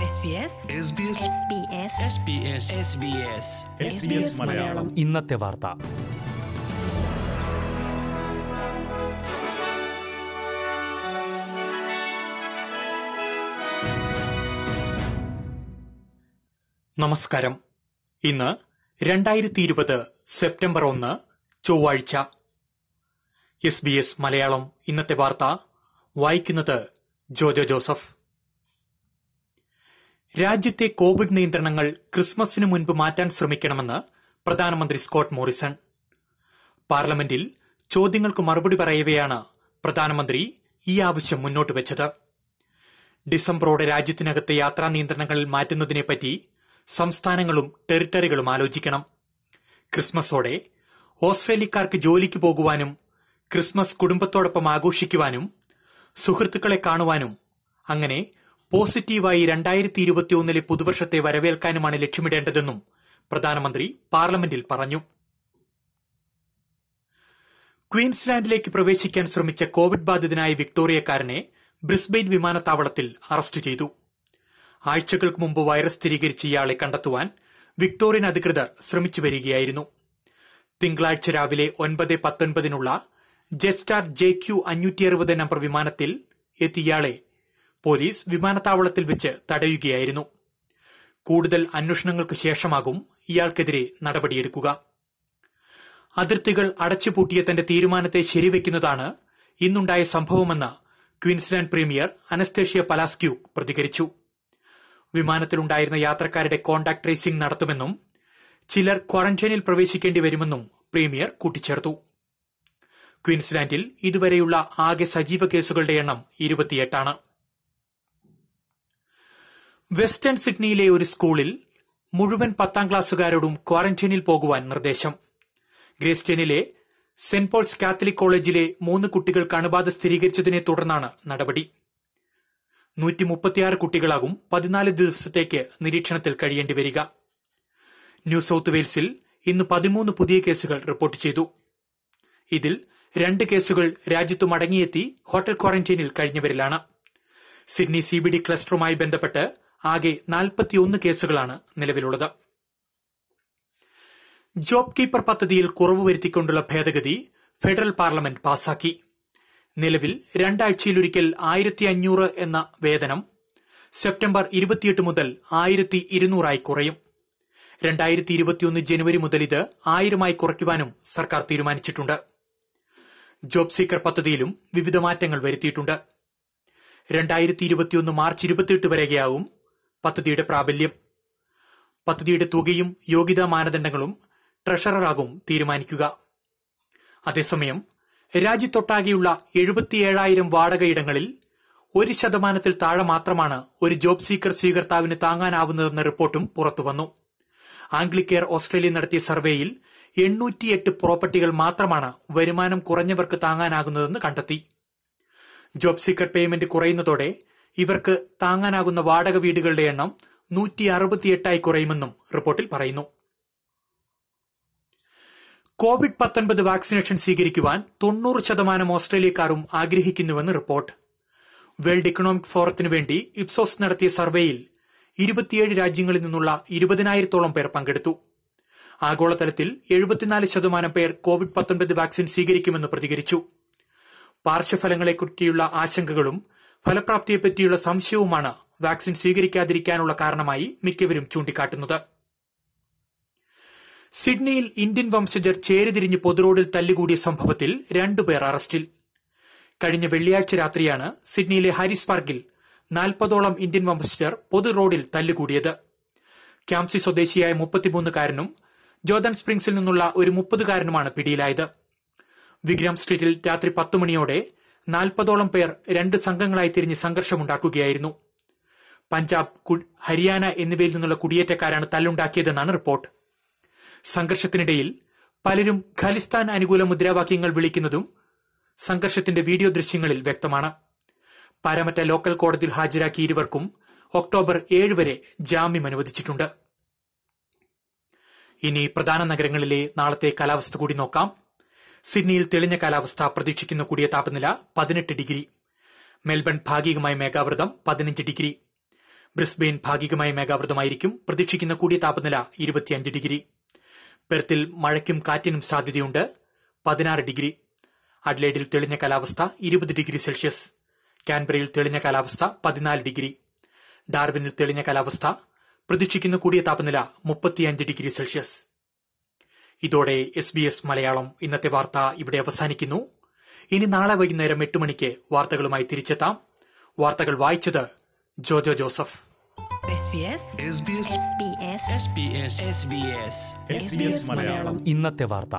SBS SBS Malayalam. ഇന്നത്തെ വാർത്ത. നമസ്കാരം. ഇന്ന് രണ്ടായിരത്തി ഇരുപത് സെപ്റ്റംബർ ഒന്ന് ചൊവ്വാഴ്ച. S B S Malayalam. ഇന്നത്തെ വാർത്ത വായിക്കുന്നത് ജോജോ ജോസഫ്. രാജ്യത്തെ കോവിഡ് നിയന്ത്രണങ്ങൾ ക്രിസ്മസിന് മുൻപ് മാറ്റാൻ ശ്രമിക്കണമെന്ന് പ്രധാനമന്ത്രി സ്കോട്ട് മോറിസൺ. പാർലമെന്റിൽ ചോദ്യങ്ങൾക്ക് മറുപടി പറയവെയാണ് പ്രധാനമന്ത്രി ഈ ആവശ്യം മുന്നോട്ട് വെച്ചത്. ഡിസംബറോടെ രാജ്യത്തിനകത്തെ യാത്രാ നിയന്ത്രണങ്ങളിൽ മാറ്റുന്നതിനെപ്പറ്റി സംസ്ഥാനങ്ങളും ടെറിട്ടറികളും ആലോചിക്കണം. ക്രിസ്മസോടെ ഓസ്ട്രേലിയക്കാർക്ക് ജോലിക്ക് പോകുവാനും ക്രിസ്മസ് കുടുംബത്തോടൊപ്പം ആഘോഷിക്കുവാനും സുഹൃത്തുക്കളെ കാണുവാനും അങ്ങനെ പോസിറ്റീവായി രണ്ടായിരത്തി ഇരുപത്തിയൊന്നിലെ പുതുവർഷത്തെ വരവേൽക്കാനുമാണ് ലക്ഷ്യമിടേണ്ടതെന്നും പ്രധാനമന്ത്രി പാർലമെന്റിൽ പറഞ്ഞു. ക്വീൻസ്ലാൻഡിലേക്ക് പ്രവേശിക്കാൻ ശ്രമിച്ച കോവിഡ് ബാധിതനായ വിക്ടോറിയക്കാരനെ ബ്രിസ്ബെയിൻ വിമാനത്താവളത്തിൽ അറസ്റ്റ് ചെയ്തു. ആഴ്ചകൾക്ക് മുമ്പ് വൈറസ് സ്ഥിരീകരിച്ച ഇയാളെ കണ്ടെത്തുവാൻ വിക്ടോറിയൻ അധികൃതർ ശ്രമിച്ചു വരികയായിരുന്നു. തിങ്കളാഴ്ച രാവിലെ ഒൻപത് പത്തൊൻപതിനുള്ള ജെസ്റ്റാർ ജെ ക്യു അഞ്ഞൂറ്റി അറുപത് നമ്പർ വിമാനത്തിൽ എത്തിയ ഇയാളെ പോലീസ് വിമാനത്താവളത്തിൽ വെച്ച് തടയുകയായിരുന്നു. കൂടുതൽ അന്വേഷണങ്ങൾക്ക് ശേഷമാകും ഇയാൾക്കെതിരെ നടപടിയെടുക്കുക. അതിർത്തികൾ അടച്ചുപൂട്ടിയ തന്റെ തീരുമാനത്തെ ശരിവെക്കുന്നതാണ് ഇന്നുണ്ടായ സംഭവമെന്ന് ക്വീൻസ്ലാൻഡ് പ്രീമിയർ അനസ്തേഷ്യ പലാസ്ക്യൂ പ്രതികരിച്ചു. വിമാനത്തിലുണ്ടായിരുന്ന യാത്രക്കാരുടെ കോണ്ടാക്ട് ട്രേസിംഗ് നടത്തുമെന്നും ചിലർ ക്വാറന്റൈനിൽ പ്രവേശിക്കേണ്ടി വരുമെന്നും പ്രീമിയർ കൂട്ടിച്ചേർത്തു. ക്വീൻസ്ലാൻഡിൽ ഇതുവരെയുള്ള ആകെ സജീവ കേസുകളുടെ എണ്ണം ഇരുപത്തിയെട്ടാണ്. വെസ്റ്റേൺ സിഡ്നിയിലെ ഒരു സ്കൂളിൽ മുഴുവൻ പത്താം ക്ലാസ്സുകാരോടും ക്വാറന്റൈനിൽ പോകുവാൻ നിർദ്ദേശം. ഗ്രേസ്റ്റേനിലെ സെന്റ് പോൾസ് കാത്തലിക് കോളേജിലെ മൂന്ന് കുട്ടികൾക്ക് അണുബാധ സ്ഥിരീകരിച്ചതിനെ തുടർന്നാണ് നടപടി. നൂറ്റി മുപ്പത്തിയാറ് കുട്ടികളാകും പതിനാല് ദിവസത്തേക്ക് നിരീക്ഷണത്തിൽ കഴിയേണ്ടി വരിക. ന്യൂ സൌത്ത് വെയിൽസിൽ ഇന്ന് പതിമൂന്ന് പുതിയ കേസുകൾ റിപ്പോർട്ട് ചെയ്തു. ഇതിൽ രണ്ട് കേസുകൾ രാജ്യത്തു മടങ്ങിയെത്തി ഹോട്ടൽ ക്വാറന്റൈനിൽ കഴിഞ്ഞവരിലാണ്. സിഡ്നി സി ബി ഡി ക്ലസ്റ്ററുമായി ബന്ധപ്പെട്ട് ആകെ നാൽപ്പത്തിയൊന്ന് കേസുകളാണ് നിലവിലുള്ളത്. ജോബ് കീപ്പർ പദ്ധതിയിൽ കുറവ് വരുത്തിക്കൊണ്ടുള്ള ഭേദഗതി ഫെഡറൽ പാർലമെന്റ് പാസാക്കി. നിലവിൽ രണ്ടാഴ്ചയിലൊരിക്കൽ ആയിരത്തി അഞ്ഞൂറ് എന്ന വേതനം സെപ്റ്റംബർ ഇരുപത്തിയെട്ട് മുതൽ ആയിരത്തി ഇരുന്നൂറായി കുറയും. രണ്ടായിരത്തി ഇരുപത്തിയൊന്ന് ജനുവരി മുതൽ ഇത് ആയിരമായി കുറയ്ക്കുവാനും സർക്കാർ തീരുമാനിച്ചിട്ടുണ്ട്. ജോബ് സീക്കർ പദ്ധതിയിലും വിവിധ മാറ്റങ്ങൾ വരുത്തിയിട്ടുണ്ട്. രണ്ടായിരത്തി ഇരുപത്തിയൊന്ന് മാർച്ച് ഇരുപത്തിയെട്ട് വരെയാവും പദ്ധതിയുടെ പ്രാബല്യം പദ്ധതിയുടെ തുകയും യോഗ്യതാ മാനദണ്ഡങ്ങളും ട്രഷററാകും തീരുമാനിക്കുക. അതേസമയം രാജ്യത്തൊട്ടാകെയുള്ള എഴുപത്തിയേഴായിരം വാടകയിടങ്ങളിൽ ഒരു ശതമാനത്തിൽ താഴെ മാത്രമാണ് ഒരു ജോബ് സീക്കർ സ്വീകർത്താവിന് താങ്ങാനാവുന്നതെന്ന റിപ്പോർട്ടും പുറത്തുവന്നു. ആംഗ്ലിക്കെയർ ഓസ്ട്രേലിയ നടത്തിയ സർവേയിൽ എണ്ണൂറ്റിയെട്ട് പ്രോപ്പർട്ടികൾ മാത്രമാണ് വരുമാനം കുറഞ്ഞവർക്ക് താങ്ങാനാകുന്നതെന്ന് കണ്ടെത്തി. ജോബ് സീക്കർ പേയ്മെന്റ് കുറയുന്നതോടെ ഇവർക്ക് താങ്ങാനാകുന്ന വാടക വീടുകളുടെ എണ്ണം നൂറ്റി അറുപത്തിയെട്ടായി കുറയുമെന്നും റിപ്പോർട്ടിൽ പറയുന്നു. കോവിഡ് പത്തൊൻപത് വാക്സിനേഷൻ സ്വീകരിക്കുവാൻ തൊണ്ണൂറ് ശതമാനം ഓസ്ട്രേലിയക്കാരും ആഗ്രഹിക്കുന്നുവെന്ന് റിപ്പോർട്ട്. വേൾഡ് ഇക്കണോമിക് ഫോറത്തിന് വേണ്ടി ഇപ്സോസ് നടത്തിയ സർവേയിൽ ഇരുപത്തിയേഴ് രാജ്യങ്ങളിൽ നിന്നുള്ള ഇരുപതിനായിരത്തോളം പേർ പങ്കെടുത്തു. ആഗോളതലത്തിൽ എഴുപത്തിനാല് ശതമാനം പേർ കോവിഡ് പത്തൊൻപത് വാക്സിൻ സ്വീകരിക്കുമെന്ന് പ്രതികരിച്ചു. പാർശ്വഫലങ്ങളെക്കുറിച്ചുള്ള ആശങ്കകളും ഫലപ്രാപ്തിയെപ്പറ്റിയുള്ള സംശയവുമാണ് വാക്സിൻ സ്വീകരിക്കാതിരിക്കാനുള്ള കാരണമായി മിക്കവരും ചൂണ്ടിക്കാട്ടുന്നത്. സിഡ്നിയിൽ ഇന്ത്യൻ വംശജർ ചേരിതിരിഞ്ഞ് പൊതുറോഡിൽ തല്ലുകൂടിയ സംഭവത്തിൽ രണ്ടുപേർ അറസ്റ്റിൽ. കഴിഞ്ഞ വെള്ളിയാഴ്ച രാത്രിയാണ് സിഡ്നിയിലെ ഹാരിസ് പാർക്കിൽ നാൽപ്പതോളം ഇന്ത്യൻ വംശജർ പൊതു റോഡിൽ തല്ലുകൂടിയത്. ക്യാംസി സ്വദേശിയായ മുപ്പത്തിമൂന്നുകാരനും ജോർദൻ സ്പ്രിംഗ്സിൽ നിന്നുള്ള ഒരു മുപ്പതുകാരനുമാണ് പിടിയിലായത്. വിഗ്രാം സ്ട്രീറ്റിൽ രാത്രി പത്തു മണിയോടെ നാൽപ്പതോളം പേർ രണ്ട് സംഘങ്ങളായി തിരിഞ്ഞ് സംഘർഷമുണ്ടാക്കുകയായിരുന്നു. പഞ്ചാബ് ഹരിയാന എന്നിവയിൽ നിന്നുള്ള കുടിയേറ്റക്കാരാണ് തല്ലുണ്ടാക്കിയതെന്നാണ് റിപ്പോർട്ട്. സംഘർഷത്തിനിടയിൽ പലരും ഖലിസ്ഥാൻ അനുകൂല മുദ്രാവാക്യങ്ങൾ വിളിക്കുന്നതും സംഘർഷത്തിന്റെ വീഡിയോ ദൃശ്യങ്ങളിൽ വ്യക്തമാണ്. പാരമറ്റ ലോക്കൽ കോടതിയിൽ ഹാജരാക്കിയ ഇരുവർക്കും ഒക്ടോബർ ഏഴ് വരെ ജാമ്യം അനുവദിച്ചിട്ടുണ്ട്. ഇനി പ്രധാന നഗരങ്ങളിലെ നാളത്തെ കാലാവസ്ഥ കൂടി നോക്കാം. സിഡ്നിയിൽ തെളിഞ്ഞ കാലാവസ്ഥ പ്രതീക്ഷിക്കുന്ന കൂടിയ താപനില പതിനെട്ട് ഡിഗ്രി. മെൽബൺ ഭാഗികമായി മേഘാവൃതം പതിനഞ്ച് ഡിഗ്രി. ബ്രിസ്ബെയിൻ ഭാഗികമായി മേഘാവൃതമായിരിക്കും പ്രതീക്ഷിക്കുന്ന കൂടിയ താപനില ഇരുപത്തിയഞ്ച് ഡിഗ്രി. പെർത്തിൽ മഴയ്ക്കും കാറ്റിനും സാധ്യതയുണ്ട് പതിനാറ് ഡിഗ്രി. അഡ്ലേഡിൽ തെളിഞ്ഞ കാലാവസ്ഥ ഇരുപത് ഡിഗ്രി സെൽഷ്യസ്. കാൻബറയിൽ തെളിഞ്ഞ കാലാവസ്ഥ പതിനാല് ഡിഗ്രി. ഡാർബിനിൽ തെളിഞ്ഞ കാലാവസ്ഥ പ്രതീക്ഷിക്കുന്ന കൂടിയ താപനില മുപ്പത്തിയഞ്ച് ഡിഗ്രി സെൽഷ്യസ്. ഇതോടെ എസ് ബി എസ് മലയാളം ഇന്നത്തെ വാർത്ത ഇവിടെ അവസാനിക്കുന്നു. ഇനി നാളെ വൈകുന്നേരം എട്ട് മണിക്ക് വാർത്തകളുമായി തിരിച്ചെത്താം. വാർത്തകൾ വായിച്ചത് Jojo Joseph. SBS SBS SBS SBS SBS SBS Malayalam. ഇന്നത്തെ വാർത്ത.